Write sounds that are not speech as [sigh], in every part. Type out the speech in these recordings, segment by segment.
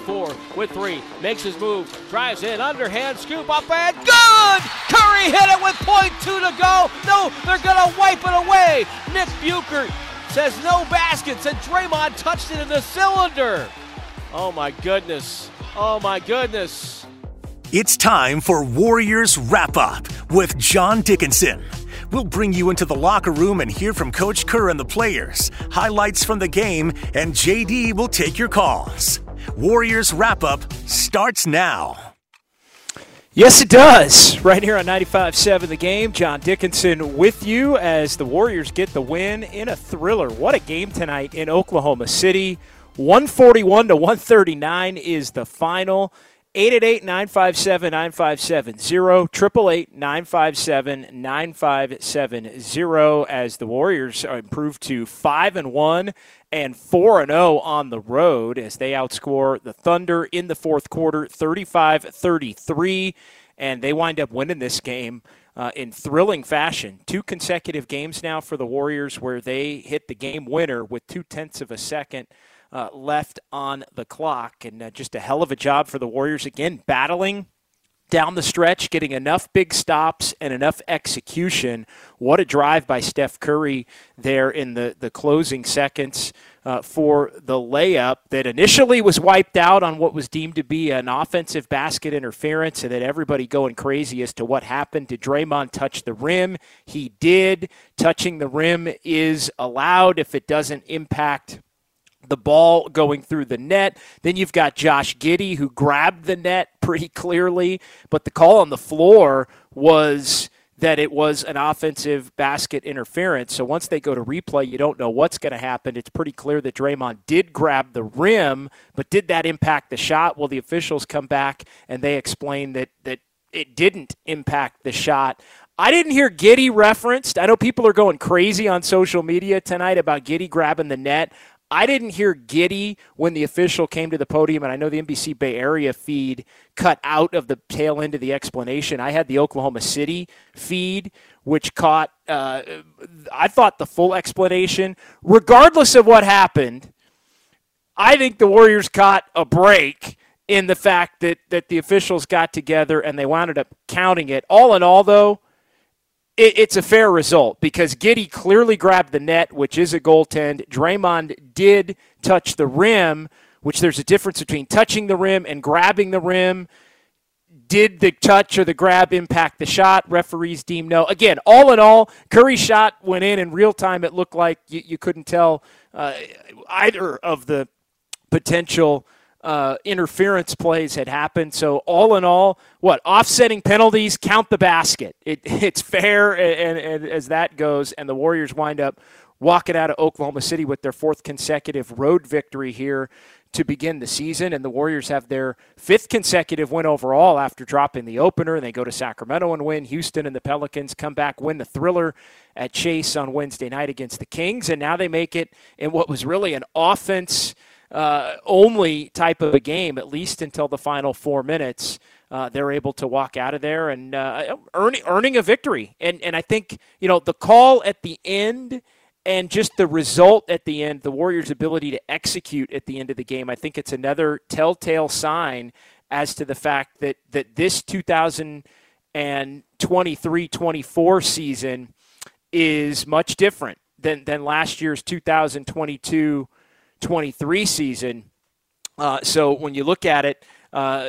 with four, with three, makes his move, drives in, underhand scoop up and good! Curry hit it with point two to go. No, they're gonna wipe it away. Nick Buchert says no baskets, and Draymond touched it in the cylinder. Oh my goodness. Oh my goodness. It's time for Warriors Wrap Up with John Dickinson. We'll bring you into the locker room and hear from Coach Kerr and the players, highlights from the game, and JD will take your calls. Warriors Wrap Up starts now. Yes, it does. Right here on 95.7 The Game, John Dickinson with you as the Warriors get the win in a thriller. What a game tonight in Oklahoma City. 141 to 139 is the final. 888 957 9570, 888 957 9570 as the Warriors improve to 5 and 1 and 4 and 0 on the road as they outscore the Thunder in the fourth quarter 35 33 and they wind up winning this game uh, in thrilling fashion. Two consecutive games now for the Warriors where they hit the game winner with two tenths of a second uh, left on the clock. And uh, just a hell of a job for the Warriors again, battling down the stretch, getting enough big stops and enough execution. What a drive by Steph Curry there in the, the closing seconds uh, for the layup that initially was wiped out on what was deemed to be an offensive basket interference, and then everybody going crazy as to what happened. Did Draymond touch the rim? He did. Touching the rim is allowed if it doesn't impact the ball going through the net. Then you've got Josh Giddey who grabbed the net pretty clearly, but the call on the floor was that it was an offensive basket interference. So once they go to replay, you don't know what's going to happen. It's pretty clear that Draymond did grab the rim, but did that impact the shot? Well, the officials come back and they explain that that it didn't impact the shot. I didn't hear Giddey referenced. I know people are going crazy on social media tonight about Giddey grabbing the net. I didn't hear Giddey when the official came to the podium, and I know the NBC Bay Area feed cut out of the tail end of the explanation. I had the Oklahoma City feed, which caught, uh, I thought, the full explanation. Regardless of what happened, I think the Warriors caught a break in the fact that, that the officials got together and they wound up counting it. All in all, though, it, it's a fair result because Giddey clearly grabbed the net, which is a goaltend. Draymond did touch the rim, which there's a difference between touching the rim and grabbing the rim. Did the touch or the grab impact the shot? Referees deem no. Again, all in all, Curry's shot went in in real time. It looked like you, you couldn't tell uh, either of the potential uh, interference plays had happened. So all in all, what offsetting penalties count the basket. It, [laughs] it's fair, and, and, as that goes, and the Warriors wind up walking out of Oklahoma City with their fourth consecutive road victory here to begin the season. And the Warriors have their fifth consecutive win overall after dropping the opener. And they go to Sacramento and win. Houston and the Pelicans come back, win the thriller at Chase on Wednesday night against the Kings. And now they make it in what was really an offense uh, only type of a game, at least until the final four minutes. Uh, they're able to walk out of there and uh, earning earning a victory. And and I think you know the call at the end and just the result at the end, the Warriors' ability to execute at the end of the game. I think it's another telltale sign as to the fact that that this 2023-24 season is much different than than last year's 2022 23 season. Uh, so when you look at it, uh,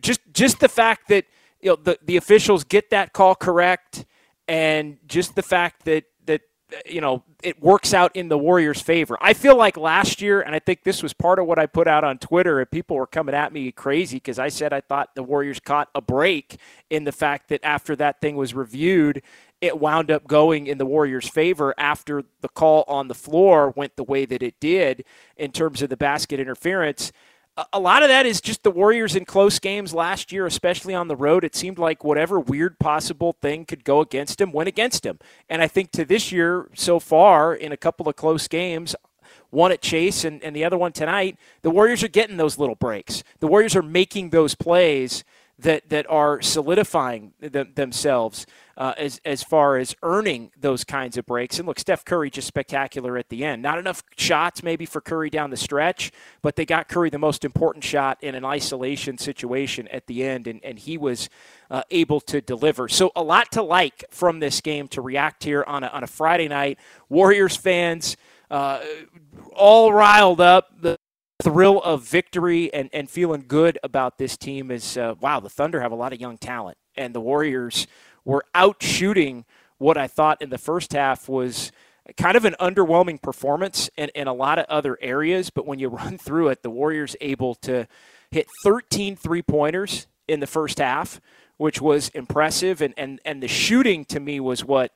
just just the fact that you know the the officials get that call correct, and just the fact that that you know it works out in the Warriors' favor. I feel like last year, and I think this was part of what I put out on Twitter, and people were coming at me crazy because I said I thought the Warriors caught a break in the fact that after that thing was reviewed, it wound up going in the Warriors' favor after the call on the floor went the way that it did in terms of the basket interference a lot of that is just the Warriors in close games last year, especially on the road. It seemed like whatever weird possible thing could go against him went against him. And I think to this year so far, in a couple of close games, one at Chase and, and the other one tonight, the Warriors are getting those little breaks. The Warriors are making those plays that that are solidifying them, themselves uh, as as far as earning those kinds of breaks. And look, Steph Curry just spectacular at the end. Not enough shots maybe for Curry down the stretch, but they got Curry the most important shot in an isolation situation at the end, and and he was. Uh, able to deliver. So, a lot to like from this game to react here on a, on a Friday night. Warriors fans uh, all riled up. The thrill of victory and, and feeling good about this team is uh, wow, the Thunder have a lot of young talent, and the Warriors were out shooting what I thought in the first half was kind of an underwhelming performance in, in a lot of other areas. But when you [laughs] run through it, the Warriors able to hit 13 three pointers in the first half, which was impressive. And, and, and the shooting to me was what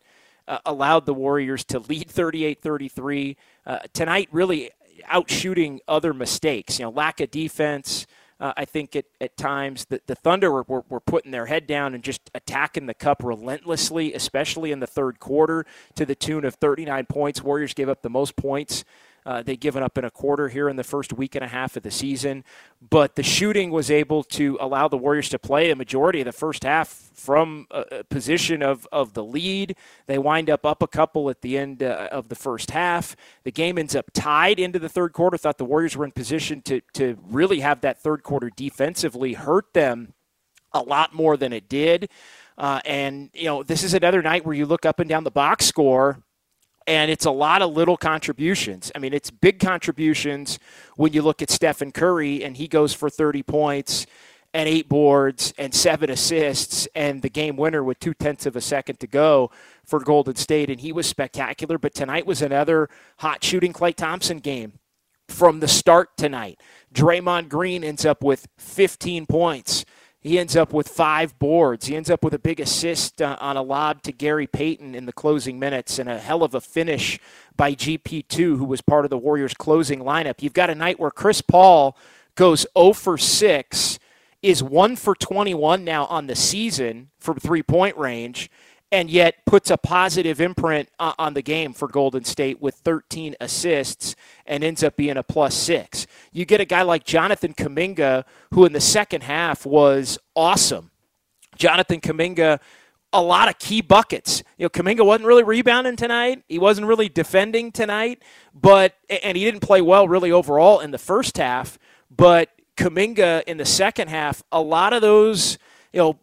uh, allowed the Warriors to lead [laughs] 38 33. Uh, tonight, really out shooting other mistakes. You know, lack of defense. Uh, I think at, at times the, the Thunder were, were, were, putting their head down and just attacking the cup relentlessly, especially in the third quarter to the tune of 39 points. Warriors gave up the most points uh, they'd given up in a quarter here in the first week and a half of the season. But the shooting was able to allow the Warriors to play a majority of the first half from a, position of, of the lead. They wind up up a couple at the end uh, of the first half. The game ends up tied into the third quarter. Thought the Warriors were in position to, to really have that third quarter defensively hurt them a lot more than it did. Uh, and, you know, this is another night where you look up and down the box score and it's a lot of little contributions. I mean, it's big contributions when you look at Stephen Curry and he goes for 30 points and eight boards and seven assists and the game winner with two tenths of a second to go for Golden State. And he was spectacular. But tonight was another hot shooting Klay Thompson game from the start tonight. Draymond Green ends up with 15 points. He ends up with five boards. He ends up with a big assist uh, on a lob to Gary Payton in the closing minutes and a hell of a finish by GP2, who was part of the Warriors' closing lineup. You've got a night where Chris Paul goes 0 for 6, is 1 for 21 now on the season from three point range, and yet puts a positive imprint on the game for Golden State with 13 assists and ends up being a plus six. You get a guy like Jonathan Kuminga, who in the second half was awesome. Jonathan Kuminga, a lot of key buckets. You know, Kuminga wasn't really rebounding tonight. He wasn't really defending tonight, but and he didn't play well really overall in the first half. But Kuminga in the second half, a lot of those, you know,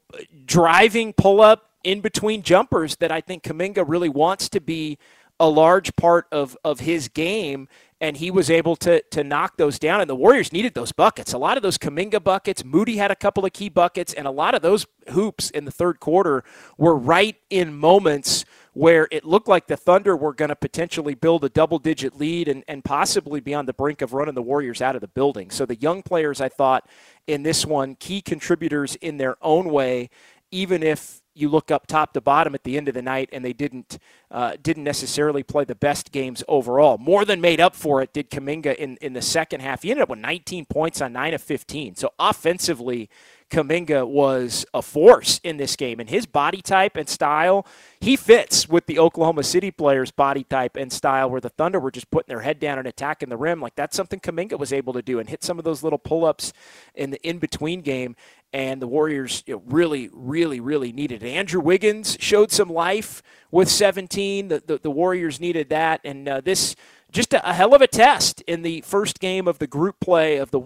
driving pull up in between jumpers that I think Kuminga really wants to be a large part of, of his game, and he was able to to knock those down. And the Warriors needed those buckets. A lot of those Kuminga buckets. Moody had a couple of key buckets, and a lot of those hoops in the third quarter were right in moments where it looked like the Thunder were going to potentially build a double digit lead and, and possibly be on the brink of running the Warriors out of the building. So the young players, I thought, in this one, key contributors in their own way, even if you look up top to bottom at the end of the night, and they didn't uh, didn't necessarily play the best games overall. More than made up for it did Kuminga in in the second half. He ended up with 19 points on nine of 15. So offensively, Kuminga was a force in this game, and his body type and style, he fits with the Oklahoma City players' body type and style, where the Thunder were just putting their head down and attacking the rim. Like that's something Kuminga was able to do and hit some of those little pull ups in the in between game. And the Warriors really, really, really needed it. Andrew Wiggins showed some life with 17. The, the, the Warriors needed that. And uh, this just a, hell of a test in the first game of the group play of the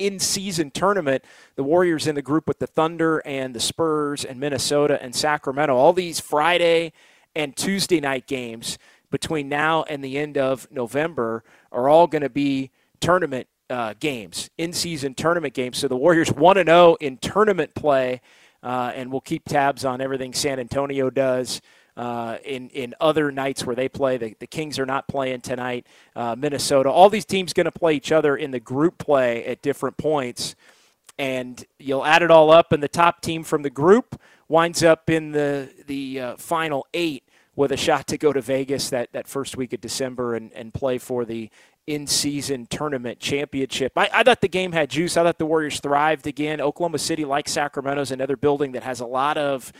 in season tournament. The Warriors in the group with the Thunder and the Spurs and Minnesota and Sacramento. All these Friday and Tuesday night games between now and the end of November are all going to be tournament uh, games, in season tournament games. So the Warriors 1 0 in tournament play uh, and we'll keep tabs on everything San Antonio does. Uh, in in other nights where they play, the, the Kings are not playing tonight. Uh, Minnesota, all these teams going to play each other in the group play at different points, and you'll add it all up, and the top team from the group winds up in the the uh, final eight with a shot to go to Vegas that, that first week of December and, and play for the in season tournament championship. I, I, thought the game had juice. I thought the Warriors thrived again. Oklahoma City, like Sacramento, is another building that has a lot of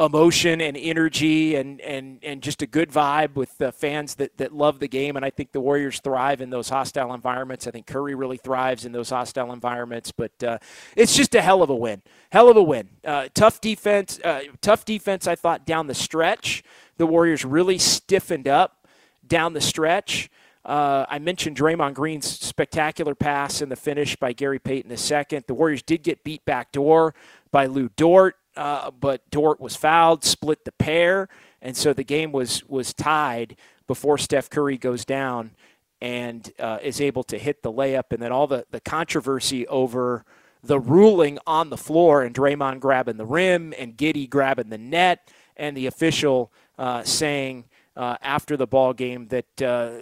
emotion and energy and, and, and just a good vibe with the fans that, that love the game. And I think the Warriors thrive in those hostile environments. I think Curry really thrives in those hostile environments. But uh, it's just a hell of a win. Hell of a win. Uh, tough defense. Uh, tough defense, I thought, down the stretch. The Warriors really stiffened up down the stretch. Uh, I mentioned Draymond Green's spectacular pass in the finish by Gary Payton II. The Warriors did get beat back door by Lu Dort, uh, but Dort was fouled, split the pair, and so the game was was tied before Steph Curry goes down and uh, is able to hit the layup, and then all the, the controversy over the ruling on the floor and Draymond grabbing the rim and Giddey grabbing the net and the official uh, saying uh, after the ball game that uh,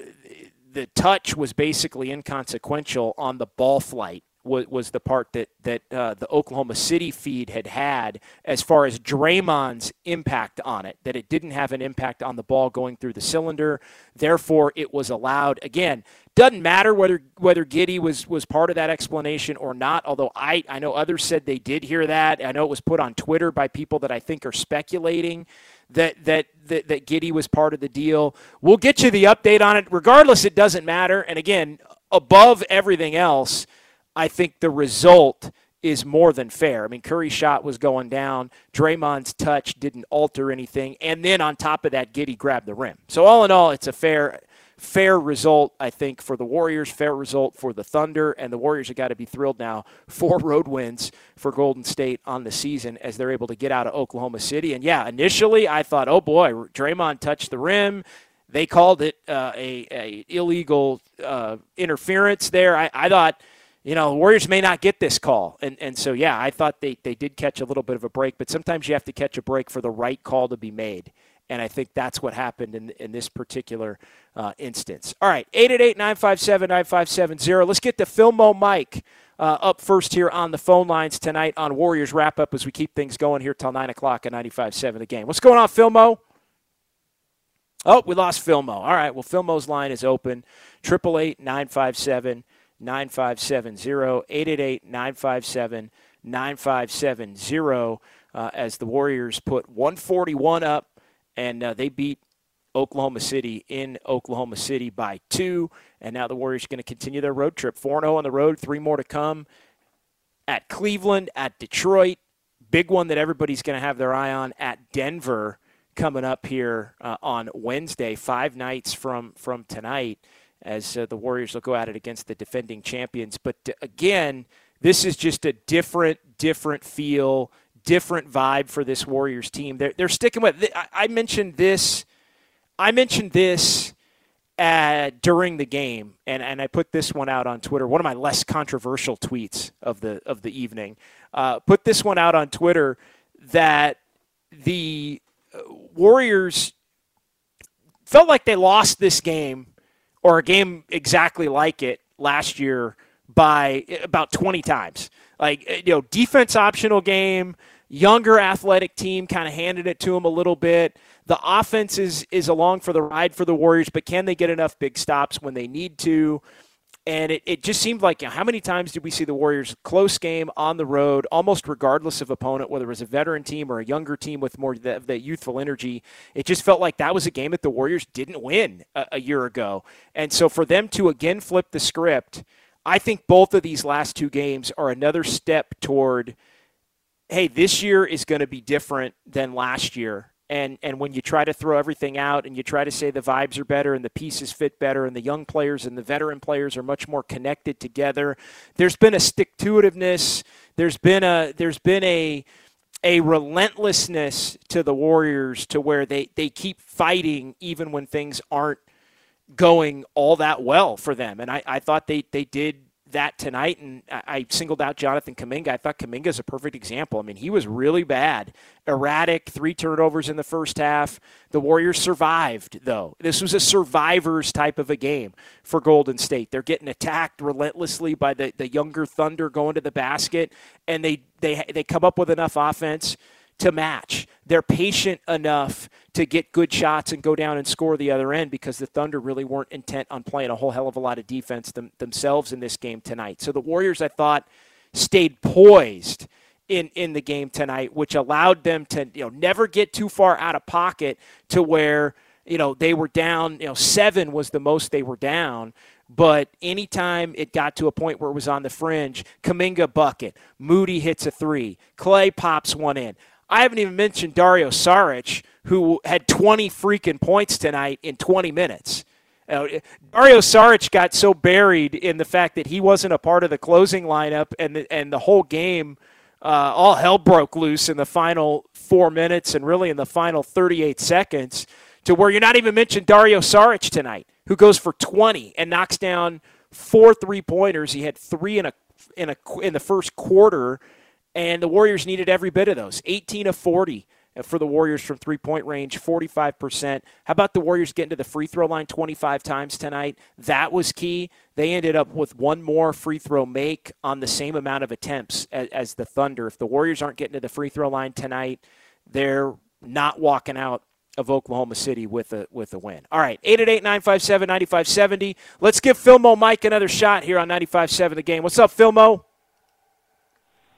the touch was basically inconsequential on the ball flight was, was the part that that uh, the Oklahoma City feed had had as far as Draymond's impact on it. That it didn't have an impact on the ball going through the cylinder. Therefore, it was allowed. Again, doesn't matter whether whether Giddey was was part of that explanation or not. Although I I know others said they did hear that. I know it was put on Twitter by people that I think are speculating that that that, that Giddey was part of the deal. We'll get you the update on it. Regardless, it doesn't matter. And again, above everything else I think the result is more than fair. I mean, Curry's shot was going down. Draymond's touch didn't alter anything. And then on top of that, Giddey grabbed the rim. So all in all, it's a fair fair result, I think, for the Warriors, fair result for the Thunder, and the Warriors have got to be thrilled now. [laughs] Four road wins for Golden State on the season as they're able to get out of Oklahoma City. And yeah, initially I thought, oh boy, Draymond touched the rim. They called it uh, a, a, illegal uh, interference there. I, I thought – you know, Warriors may not get this call. And, and so, yeah, I thought they, they did catch a little bit of a break, but sometimes you have to catch a break for the right call to be made. And I think that's what happened in, in this particular uh, instance. All right, 888 957 9570. Let's get to Filmo Mike uh, up first here on the phone lines tonight on Warriors Wrap Up as we keep things going here till 9 o'clock at 95.7 the game. What's going on, Filmo? Oh, we lost Filmo. All right, well, Filmo's line is open. 888 957 9570, 888 957 9570, uh, as the Warriors put 141 up and uh, they beat Oklahoma City in Oklahoma City by two. And now the Warriors are going to continue their road trip 4 0 on the road, three more to come at Cleveland, at Detroit. Big one that everybody's going to have their eye on at Denver coming up here uh, on Wednesday, five nights from, from tonight as uh, the Warriors will go at it against the defending champions. But uh, again, this is just a different, different feel, different vibe for this Warriors team. They're, they're sticking with. I, mentioned this. I mentioned this uh, during the game, and, and I put this one out on Twitter. One of my less controversial tweets of the of the evening. Uh, put this one out on Twitter that the uh, Warriors felt like they lost this game or a game exactly like it last year by about 20 times. Like, eh, you know, defense optional game, younger athletic team kind of handed it to them a little bit. The offense is, is along for the ride for the Warriors, but can they get enough big stops when they need to? And it, it just seemed like you know, how many times did we see the Warriors close game on the road, almost regardless of opponent, whether it was a veteran team or a younger team with more the youthful energy. It just felt like that was a game that the Warriors didn't win a, a year ago. And so for them to again flip the script, I think both of these last two games are another step toward hey, this year is going to be different than last year and and when you try to throw everything out and you try to say the vibes are better and the pieces fit better and the young players and the veteran players are much more connected together there's been a stick to itiveness there's been a there's been a a relentlessness to the warriors to where they they keep fighting even when things aren't going all that well for them. And i, I thought they they did that tonight, and I singled out Jonathan Kuminga. I thought Kuminga is a perfect example. I mean, he was really bad, erratic, three turnovers in the first half. The Warriors survived, though. This was a survivors type of a game for Golden State. They're getting attacked relentlessly by the, the younger Thunder going to the basket, and they, they, they come up with enough offense to match. They're patient enough to get good shots and go down and score the other end because the Thunder really weren't intent on playing a whole hell of a lot of defense them, themselves in this game tonight. So the Warriors, I thought, stayed poised in, in the game tonight, which allowed them to you know never get too far out of pocket to where you know they were down. You know, seven was the most they were down. But anytime it got to a point where it was on the fringe, Kuminga bucket, Moody hits a three, Klay pops one in. I haven't even mentioned Dario Saric, who had 20 freaking points tonight in 20 minutes. Uh, Dario Saric got so buried in the fact that he wasn't a part of the closing lineup, and the, and the whole game, uh, all hell broke loose in the final four minutes and really in the final 38 seconds, to where you're not even mentioning Dario Saric tonight, who goes for 20 and knocks down four three pointers. He had three in a in a in the first quarter and the Warriors needed every bit of those 18 of 40 uh, for the Warriors from three point range, 45%. How about the Warriors getting to the free throw line 25 times tonight? That was key. They ended up with one more free throw make on the same amount of attempts as, as the Thunder. If the Warriors aren't getting to the free throw line tonight, they're not walking out of Oklahoma City with a with a win. All right, 888-957-9570. Let's give Philmo Mike another shot here on 95.7 the game. What's up, Philmo?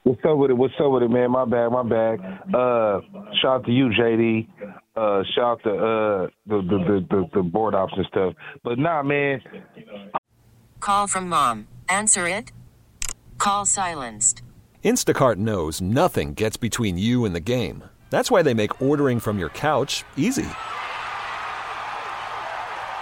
What's up with it? What's up with it, man? My bad, my bad. Uh, shout out to you, JD. Uh, shout out to uh the the, the the the board ops and stuff. But nah, man. Call from mom. Answer it. Call silenced. Instacart knows nothing gets between you and the game. That's why they make ordering from your couch easy.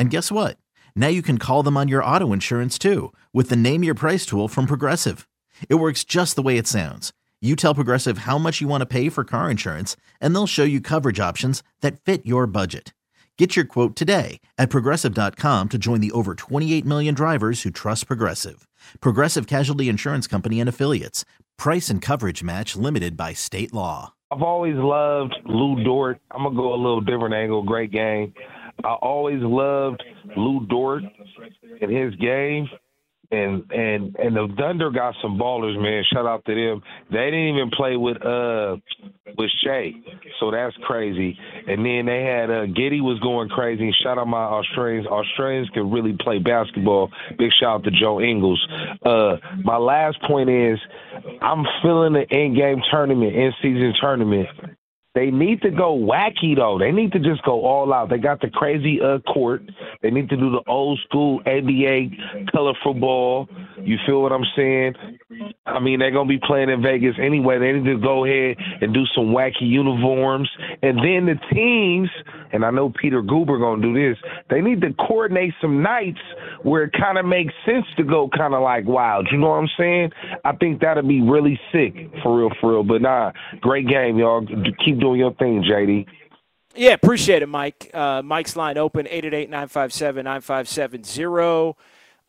And guess what? Now you can call them on your auto insurance too with the Name Your Price tool from Progressive. It works just the way it sounds. You tell Progressive how much you want to pay for car insurance, and they'll show you coverage options that fit your budget. Get your quote today at progressive.com to join the over 28 million drivers who trust Progressive. Progressive Casualty Insurance Company and Affiliates. Price and coverage match limited by state law. I've always loved Lu Dort. I'm gonna go a little different angle. Great game. I always loved Lu Dort and his game. And and and the Thunder got some ballers, man. Shout out to them. They didn't even play with uh with Shai, so that's crazy. And then they had uh Giddey was going crazy. Shout out my Australians. Australians can really play basketball. Big shout out to Joe Ingles. Uh, my last point is, I'm feeling the in game tournament, in season tournament they need to go wacky though. They need to just go all out. They got the crazy uh court. They need to do the old school ABA colorful ball. You feel what I'm saying? I mean, they're gonna be playing in Vegas anyway. They need to go ahead and do some wacky uniforms, and then the teams. And I know Peter Guber gonna do this. They need to coordinate some nights where it kind of makes sense to go kind of like wild. You know what I'm saying? I think that'd be really sick for real, for real. But nah, great game, y'all. Keep doing your thing, JD. Yeah, appreciate it, Mike. Uh, Mike's line open 888 957 9570.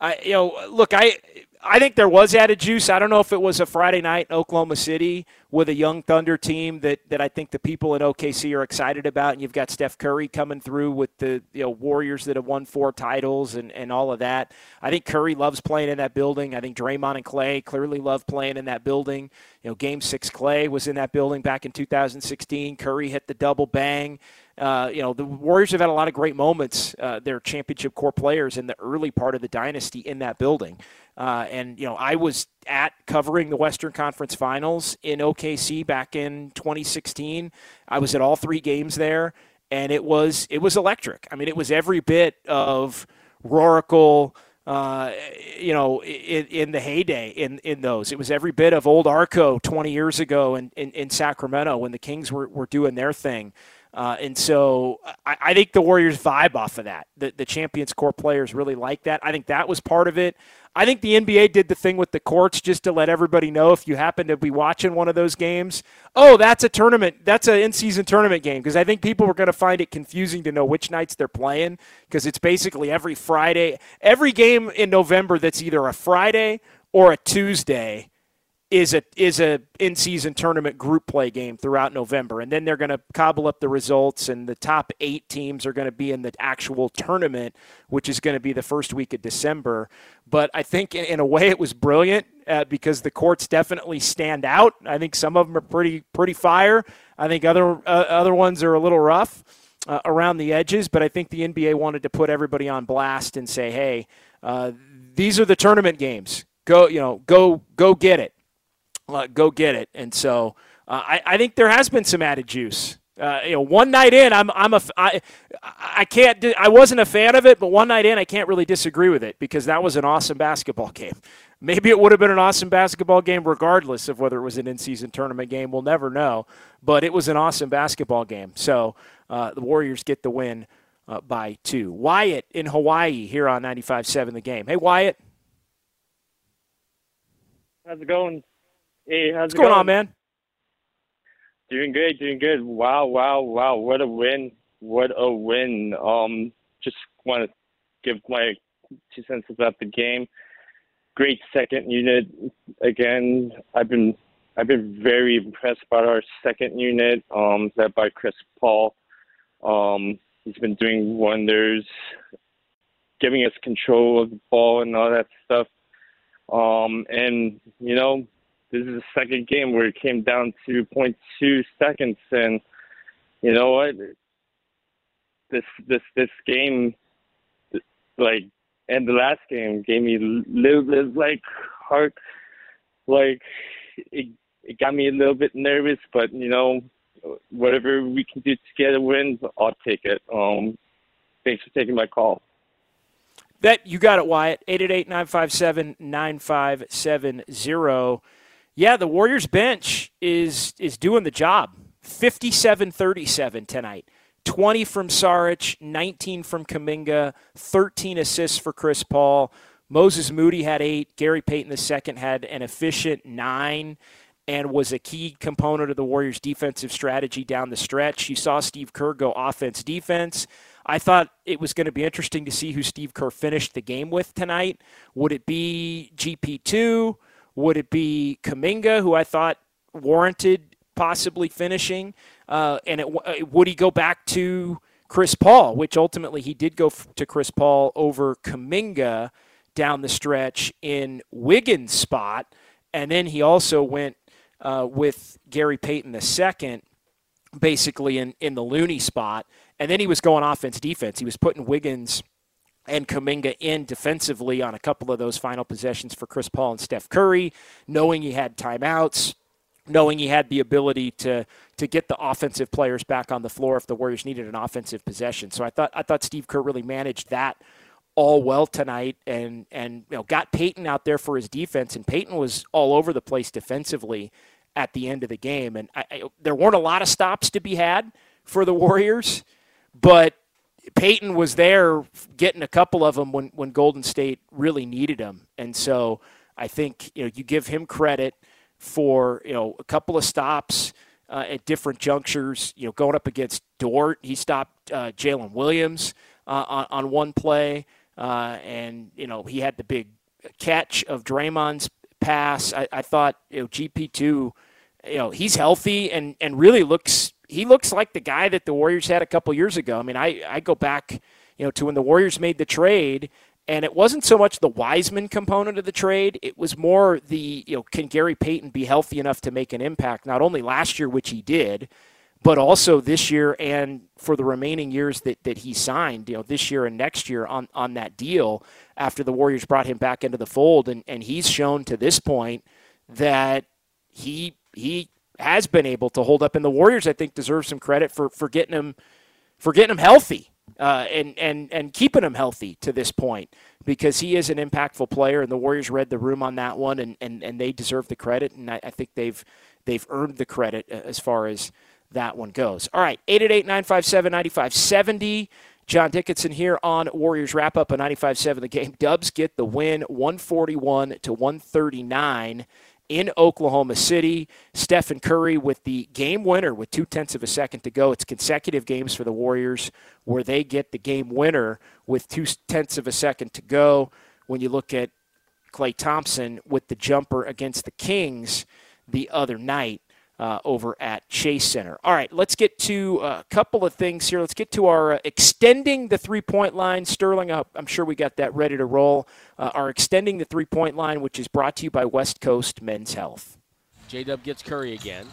I you know look I I think there was added juice. I don't know if it was a Friday night in Oklahoma City with a young Thunder team that, that I think the people in OKC are excited about. And you've got Steph Curry coming through with the you know Warriors that have won four titles and, and all of that. I think Curry loves playing in that building. I think Draymond and Klay clearly love playing in that building. You know, Game Six Klay was in that building back in 2016. Curry hit the double bang. Uh, you know, the Warriors have had a lot of great moments. Uh, their championship core players in the early part of the dynasty in that building. Uh, and you know, I was at covering the Western Conference Finals in OKC back in 2016. I was at all three games there, and it was it was electric. I mean, it was every bit of Roaracle. Uh, you know, in, in, the heyday in, in those. It was every bit of old Arco 20 years ago in, in, in Sacramento when the Kings were, were doing their thing. Uh, and so I, I, think the Warriors vibe off of that. The, the Champions Core players really like that. I think that was part of it. I think the NBA did the thing with the courts just to let everybody know if you happen to be watching one of those games, oh, that's a tournament, that's an in-season tournament game because I think people were going to find it confusing to know which nights they're playing because it's basically every Friday, every game in November that's either a Friday or a Tuesday is a is a in season tournament group play game throughout November, and then they're going to cobble up the results, and the top eight teams are going to be in the actual tournament, which is going to be the first week of December. But I think in, in a way it was brilliant uh, because the courts definitely stand out. I think some of them are pretty pretty fire. I think other uh, other ones are a little rough uh, around the edges, but I think the NBA wanted to put everybody on blast and say, hey. Uh, these are the tournament games. Go, you know, go, go get it uh, go get it. And so uh, I, I think there has been some added juice. Uh, you know, one night in, I'm I'm a I, I can't I wasn't a fan of it, but one night in, I can't really disagree with it because that was an awesome basketball [laughs] game. Maybe it would have been an awesome basketball game regardless of whether it was an in-season tournament game. We'll never know, but it was an awesome basketball game. So uh, the Warriors get the win uh, by two. Wyatt in Hawaii here on 95.7 The Game. Hey Wyatt, how's it going? Hey, how's What's it going going on, man? Doing good, doing good. Wow, wow, wow! What a win! What a win! Um, just want to give my two cents about the game. Great second unit again. I've been I've been very impressed by our second unit, um, led by Chris Paul. Um, he's been doing wonders, giving us control of the ball and all that stuff. Um, and you know, this is the second game where it came down to 0.2 seconds, and you know what? This this this game, like, and the last game gave me a little bit like heart, like it it got me a little bit nervous, but you know, whatever we can do to get a win, I'll take it. Um, thanks for taking my call. That you got it, Wyatt. 888-957-9570. Yeah, the Warriors bench is is doing the job. 57-37 tonight. 20 from Saric, 19 from Kuminga, 13 assists for Chris Paul. Moses Moody had eight. Gary Payton II had an efficient nine and was a key component of the Warriors' defensive strategy down the stretch. You saw Steve Kerr go offense defense. I thought it was going to be interesting to see who Steve Kerr finished the game with tonight. Would it be GP2? Would it be Kuminga, who I thought warranted possibly finishing? Uh, and it, uh, would he go back to Chris Paul, which ultimately he did go to Chris Paul over Kuminga down the stretch in Wiggins' spot. And then he also went uh, with Gary Payton II, basically in, in the Looney spot. And then he was going offense defense. He was putting Wiggins and Kuminga in defensively on a couple of those final possessions for Chris Paul and Steph Curry, knowing he had timeouts, knowing he had the ability to to get the offensive players back on the floor if the Warriors needed an offensive possession. So I thought I thought Steve Kerr really managed that all well tonight and and you know got Payton out there for his defense and Payton was all over the place defensively at the end of the game and I, I, there weren't a lot of stops to be had for the Warriors, but Payton was there getting a couple of them when, when Golden State really needed him. And so I think, you know, you give him credit for, you know, a couple of stops uh, at different junctures, you know, going up against Dort. He stopped uh, Jalen Williams uh, on, on one play. Uh, and you know he had the big catch of Draymond's pass. I, I thought you know GP two, you know he's healthy and and really looks he looks like the guy that the Warriors had a couple years ago. I mean, I I go back you know to when the Warriors made the trade. And it wasn't so much the Wiseman component of the trade; it was more the you know can Gary Payton be healthy enough to make an impact? Not only last year, which he did, but also this year and for the remaining years that, that he signed, you know, this year and next year on, on that deal after the Warriors brought him back into the fold. And, and he's shown to this point that he he has been able to hold up. And the Warriors, I think, deserve some credit for, for getting him for getting him healthy. Uh, and, and, and keeping him healthy to this point because he is an impactful player, and the Warriors read the room on that one, and, and, and they deserve the credit, and I, I think they've they've earned the credit uh, as far as that one goes. All right, 888 957 9570. John Dickinson here on Warriors Wrap Up on 95.7 The Game. Dubs get the win 141 to 139 in Oklahoma City. Stephen Curry with the game winner with two tenths of a second to go. It's consecutive games for the Warriors where they get the game winner with two tenths of a second to go. When you look at Klay Thompson with the jumper against the Kings the other night uh, over at Chase Center. All right, let's get to a couple of things here. Let's get to our uh, extending the three point line. Sterling, uh, I'm sure we got that ready to roll. Uh, our extending the three point line, which is brought to you by West Coast Men's Health. J Dub gets Curry again.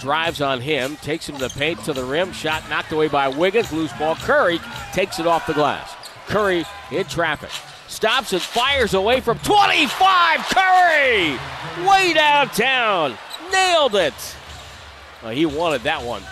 Drives on him, takes him to the paint to the rim. Shot knocked away by Wiggins. Loose ball. Curry takes it off the glass. Curry in traffic. Stops and fires away from 25. Curry! Way downtown. Nailed it. Uh, he wanted that one.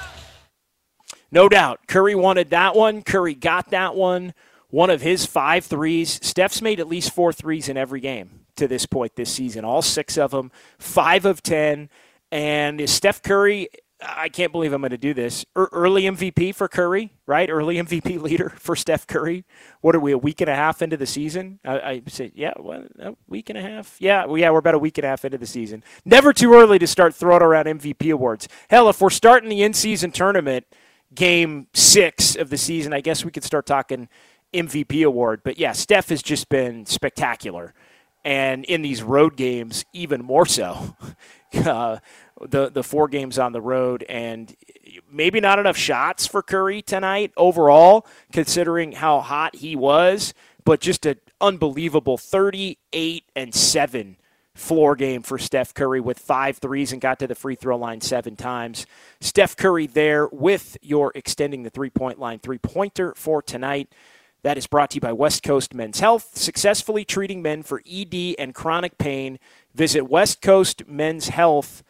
No doubt. Curry wanted that one. Curry got that one. One of his five threes. Steph's made at least four threes in every game to this point this season. All six of them, five of ten. And is Steph Curry I can't believe I'm going to do this. Early MVP for Curry, right? Early MVP [laughs] leader for Steph Curry. What are we, a week and a half into the season? I, I yeah, what, a week and a half? Yeah, well, yeah, we're about a week and a half into the season. Never too early to start throwing around MVP awards. Hell, if we're starting the in season tournament, game six of the season, I guess we could start talking MVP award. But yeah, Steph has just been spectacular. And in these road games, even more so. [laughs] Uh, the the four games on the road, and maybe not enough shots for Curry tonight overall, considering how hot he was. But just an unbelievable 38 and seven floor game for Steph Curry with five threes and got to the free throw line seven times. Steph Curry there with your extending the three point line three pointer for tonight. That is brought to you by West Coast Men's Health, successfully treating men for ED and chronic pain. Visit West Coast Men's Health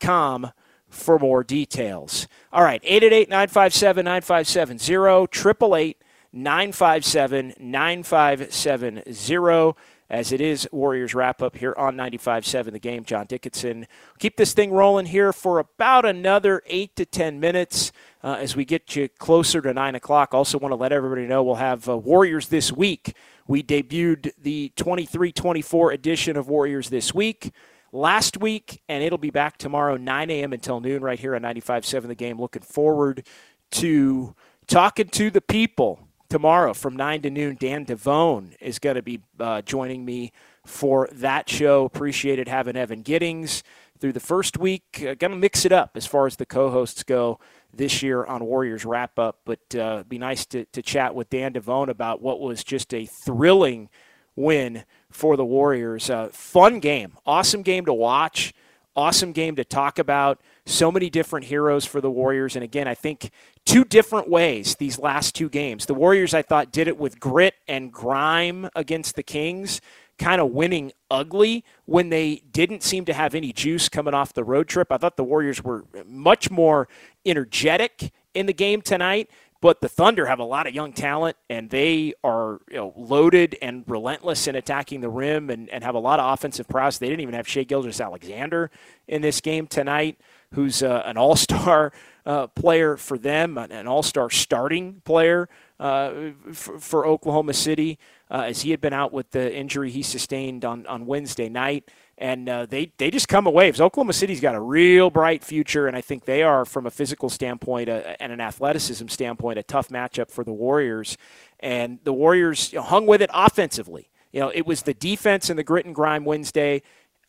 com for more details. All right, 888 957 9570, 888 957 9570. As it is Warriors wrap up here on 95.7 the game. John Dickinson. Keep this thing rolling here for about another 8 to 10 minutes uh, as we get you closer to 9 o'clock. Also, want to let everybody know we'll have uh, Warriors this week. We debuted the 23 24 edition of Warriors this week last week, and it'll be back tomorrow, 9 a.m. until noon, right here on 95.7 The Game. Looking forward to talking to the people tomorrow from 9 to noon. Dan Devine is going to be uh, joining me for that show. Appreciated having Evan Giddings through the first week. Uh, going to mix it up as far as the co hosts go this year on Warriors Wrap Up, but uh, be nice to, to chat with Dan Devine about what was just a thrilling win for the Warriors. Uh, fun game, awesome game to watch, awesome game to talk about. So many different heroes for the Warriors. And again, I think two different ways these last two games. The Warriors, I thought, did it with grit and grime against the Kings, kind of winning ugly when they didn't seem to have any juice coming off the road trip. I thought the Warriors were much more energetic in the game tonight. But the Thunder have a lot of young talent, and they are you know, loaded and relentless in attacking the rim and, and have a lot of offensive prowess. They didn't even have Shai Gilgeous-Alexander in this game tonight, who's uh, an all star uh, player for them, an all star starting player uh, for, for, Oklahoma City, uh, as he had been out with the injury he sustained on, on Wednesday night. And uh, they they just come away. Because Oklahoma City's got a real bright future, and I think they are, from a physical standpoint uh, and an athleticism standpoint, a tough matchup for the Warriors. And the Warriors you know, hung with it offensively. You know, it was the defense and the grit and grime Wednesday.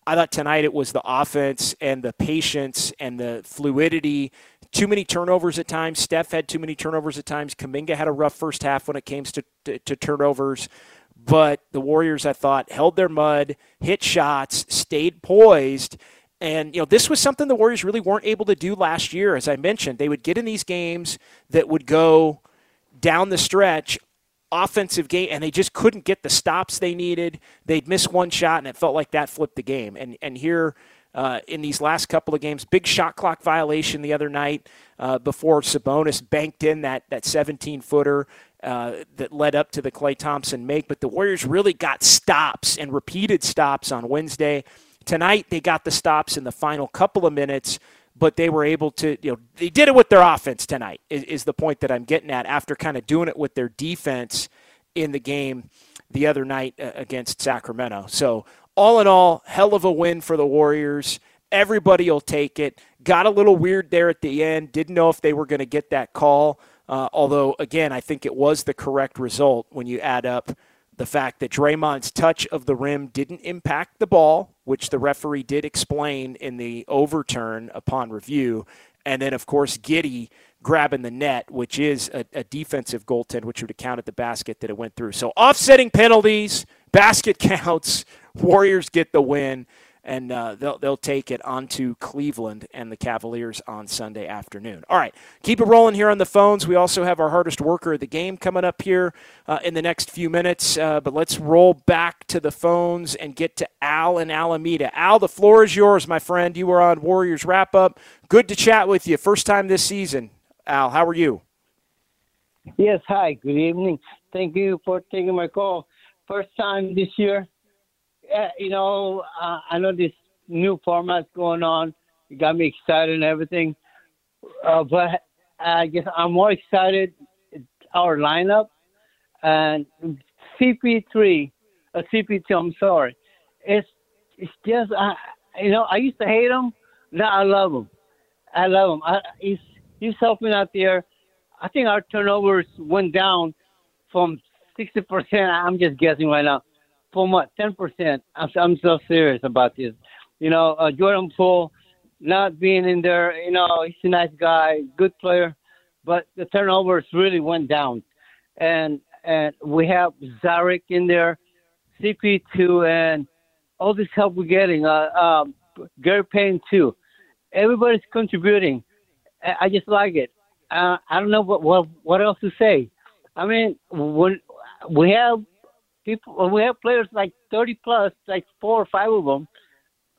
I thought tonight it was the offense and the patience and the fluidity. Too many turnovers at times. Steph had too many turnovers at times. Kuminga had a rough first half when it came to, to, to turnovers. But the Warriors, I thought, held their mud, hit shots, stayed poised. And, you know, this was something the Warriors really weren't able to do last year. As I mentioned, they would get in these games that would go down the stretch offensive game and they just couldn't get the stops they needed. They'd miss one shot and it felt like that flipped the game. And and here uh, in these last couple of games, big shot clock violation the other night uh, before Sabonis banked in that that 17 footer uh, that led up to the Klay Thompson make. But the Warriors really got stops and repeated stops on Wednesday. Tonight, they got the stops in the final couple of minutes, but they were able to, you know, they did it with their offense tonight, is, is the point that I'm getting at after kind of doing it with their defense in the game the other night uh, against Sacramento. So, all in all, hell of a win for the Warriors. Everybody will take it. Got a little weird there at the end. Didn't know if they were going to get that call. Uh, although, again, I think it was the correct result when you add up the fact that Draymond's touch of the rim didn't impact the ball, which the referee did explain in the overturn upon review. And then, of course, Giddey grabbing the net, which is a, a defensive goaltend, which would have counted the basket that it went through. So, offsetting penalties, basket [laughs] counts, Warriors get the win and uh, they'll, they'll take it onto Cleveland and the Cavaliers on Sunday afternoon. All right, keep it rolling here on the phones. We also have our hardest worker of the game coming up here uh, in the next few minutes, uh, but let's roll back to the phones and get to Al and Alameda. Al, the floor is yours, my friend. You were on Warriors Wrap Up. Good to chat with you. First time this season. Al, how are you? Yes, hi. Good evening. Thank you for taking my call. First time this year uh, you know, uh, I know this new format's going on. It got me excited and everything. Uh, but I guess I'm more excited our lineup and CP3, uh, CP2. I'm sorry. It's it's just uh, you know I used to hate him. Now I love him. I love him. I, he's he's helping out there. I think our turnovers went down from 60%. I'm just guessing right now for what? Ten percent. I'm, so serious about this. You know, uh, Jordan Poole not being in there. You know, he's a nice guy, good player, but the turnovers really went down, and and we have Saric in there, CP2, and all this help we're getting. Uh, um, Gary Payton II. Everybody's contributing. I, I just like it. Uh, I don't know what, what what else to say. I mean, when we have people we have players like 30 plus, like four or five of them,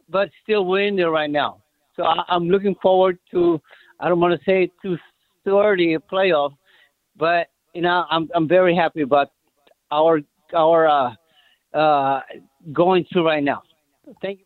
but still we're in there right now. So I, am looking forward to. I don't want to say too early a playoff, but you know I'm I'm very happy about our our uh, uh, going through right now. Thank you.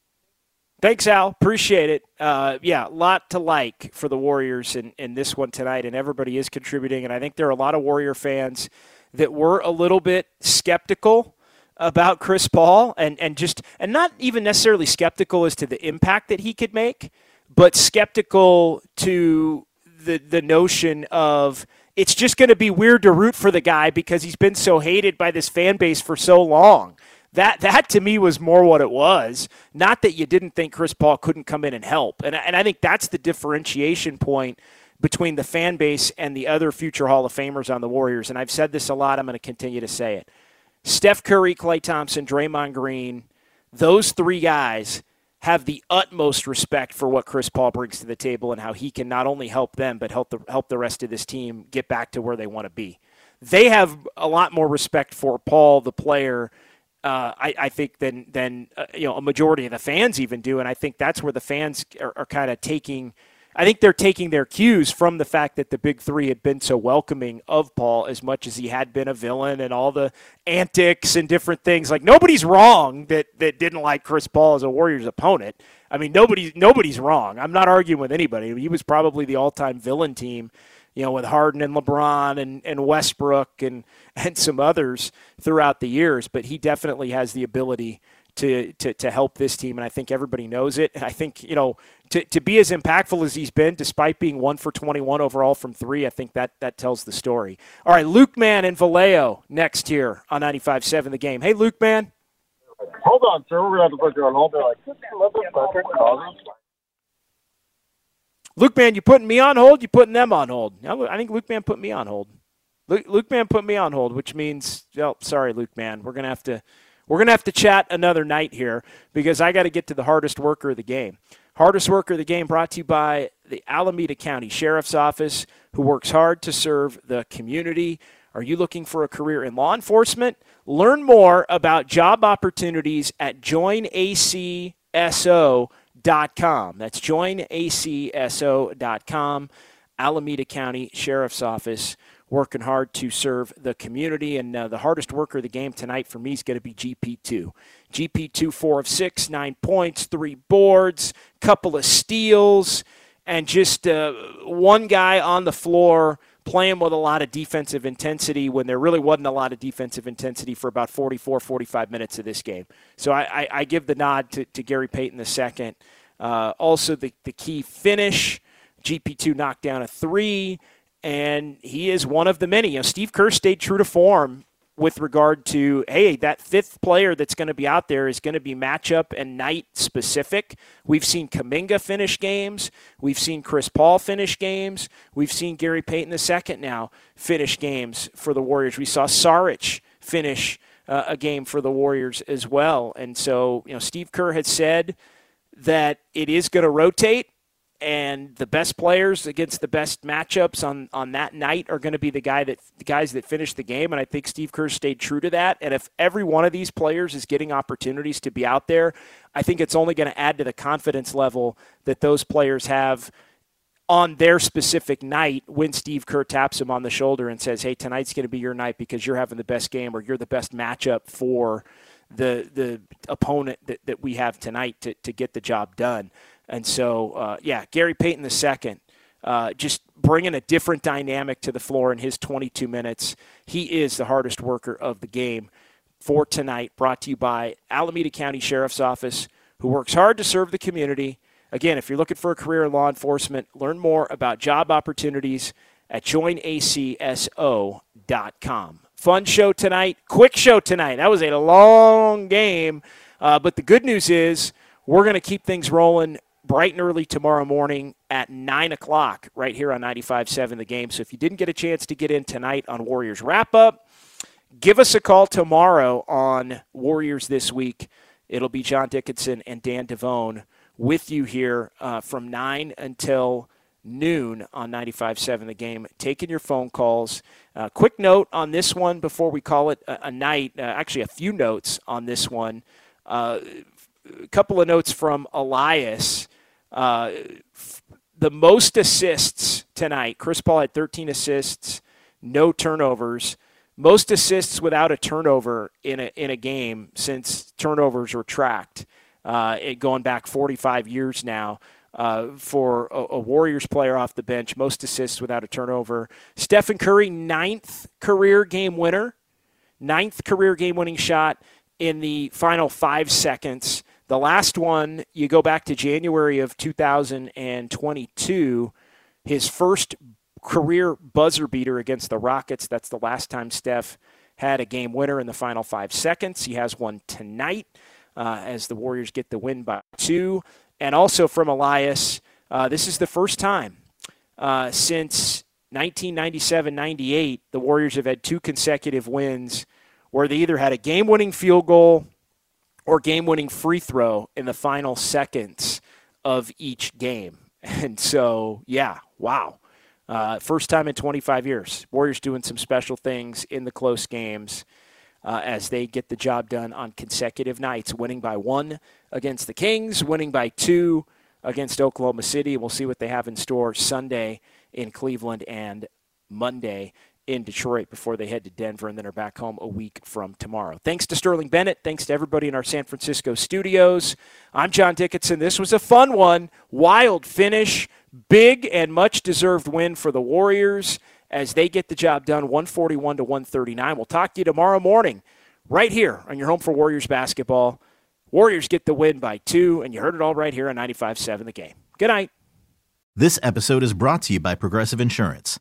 Thanks, Al. Appreciate it. Uh, yeah, a lot to like for the Warriors in, in this one tonight, and everybody is contributing. And I think there are a lot of Warrior fans that were a little bit skeptical about Chris Paul and, and just and not even necessarily skeptical as to the impact that he could make, but skeptical to the the notion of it's just going to be weird to root for the guy because he's been so hated by this fan base for so long. That that to me was more what it was. Not that you didn't think Chris Paul couldn't come in and help. And and I think that's the differentiation point between the fan base and the other future Hall of Famers on the Warriors. And I've said this a lot, I'm going to continue to say it. Steph Curry, Klay Thompson, Draymond Green, those three guys have the utmost respect for what Chris Paul brings to the table and how he can not only help them but help the help the rest of this team get back to where they want to be. They have a lot more respect for Paul, the player, uh, I, I, think than than uh, you know a majority of the fans even do, and I think that's where the fans are, are kind of taking I think they're taking their cues from the fact that the big three had been so welcoming of Paul as much as he had been a villain and all the antics and different things. Like nobody's wrong that, that didn't like Chris Paul as a Warriors opponent. I mean, nobody nobody's wrong. I'm not arguing with anybody. He was probably the all time villain team, you know, with Harden and LeBron and, and Westbrook and, [laughs] and some others throughout the years, but he definitely has the ability to, to, to help this team, and I think everybody knows it. And I think, you know, to, to be as impactful as he's been, despite being one for 21 overall from three, I think that, that tells the story. All right, Luke Man and Vallejo next here on 95.7 The Game. Hey, Luke Man. Hold on, sir. We're going to have to put you on hold. They're like, a little bit Luke Man, you putting me on hold? You putting them on hold? I think Luke Man put me on hold. Luke, Luke Man put me on hold, which means, well, sorry, Luke Man. We're going to have to – we're going to have to chat another night here because I got to get to the hardest worker of the game. Hardest worker of the game brought to you by the Alameda County Sheriff's Office, who works hard to serve the community. Are you looking for a career in law enforcement? Learn more about job opportunities at joinacso.com. That's joinacso.com. Alameda County Sheriff's Office working hard to serve the community. And uh, the hardest worker of the game tonight for me is going to be GP2. GP2, four of six, nine points, three boards, couple of steals, and just uh, one guy on the floor playing with a lot of defensive intensity when there really wasn't a lot of defensive intensity for about 44, 45 minutes of this game. So I, I, I give the nod to, to Gary Payton the second. Uh, also, the, the key finish. GP2 knocked down a three and he is one of the many. You know, Steve Kerr stayed true to form with regard to hey, that fifth player that's going to be out there is going to be matchup and night specific. We've seen Kuminga finish games. We've seen Chris Paul finish games. We've seen Gary Payton II now finish games for the Warriors. We saw Saric finish uh, a game for the Warriors as well. And so, you know, Steve Kerr had said that it is going to rotate and the best players against the best matchups on, on that night are going to be the guy that the guys that finish the game and I think Steve Kerr stayed true to that and if every one of these players is getting opportunities to be out there I think it's only going to add to the confidence level that those players have on their specific night when Steve Kerr taps him on the shoulder and says hey tonight's going to be your night because you're having the best game or you're the best matchup for the the opponent that, that we have tonight to, to get the job done. And so, uh, yeah, Gary Payton II, uh, just bringing a different dynamic to the floor in his 22 minutes. He is the hardest worker of the game for tonight, brought to you by Alameda County Sheriff's Office, who works hard to serve the community. Again, if you're looking for a career in law enforcement, learn more about job opportunities at joinacso.com. Fun show tonight, quick show tonight. That was a long game, uh, but the good news is we're going to keep things rolling bright and early tomorrow morning at 9 o'clock right here on 95.7 The Game. So if you didn't get a chance to get in tonight on Warriors Wrap Up, give us a call tomorrow on Warriors This Week. It'll be John Dickinson and Dan Devine with you here uh, from 9 until noon on 95.7 The Game, taking your phone calls. Uh, quick note on this one before we call it a, a night, uh, actually, a few notes on this one. Uh, a couple of notes from Elias. Uh, the most assists tonight. Chris Paul had 13 assists, no turnovers. Most assists without a turnover in a, in a game since turnovers were tracked, uh, going back 45 years now. Uh, for a, a, Warriors player off the bench, most assists without a turnover. Stephen Curry, ninth career game winner, ninth career game winning shot in the final five seconds. The last one, you go back to January of 2022, his first career buzzer beater against the Rockets. That's the last time Steph had a game winner in the final five seconds. He has one tonight uh, as the Warriors get the win by two. And also from Elias, uh, this is the first time uh, since 1997 98 the Warriors have had two consecutive wins where they either had a game winning field goal or game winning free throw in the final seconds of each game. [laughs] And so, yeah, wow. Uh, first time in 25 years. Warriors doing some special things in the close games uh, as they get the job done on consecutive nights, winning by one against the Kings, winning by two against Oklahoma City. We'll see what they have in store Sunday in Cleveland and Monday in Detroit before they head to Denver and then are back home a week from tomorrow. Thanks to Sterling Bennett. Thanks to everybody in our San Francisco studios. I'm John Dickinson. This was a fun one. Wild finish. Big and much deserved win for the Warriors as they get the job done 141 to 139. We'll talk to you tomorrow morning right here on your home for Warriors basketball Warriors get the win by two, and you heard it all right here on 95.7 The Game. Good night. This episode is brought to you by Progressive Insurance.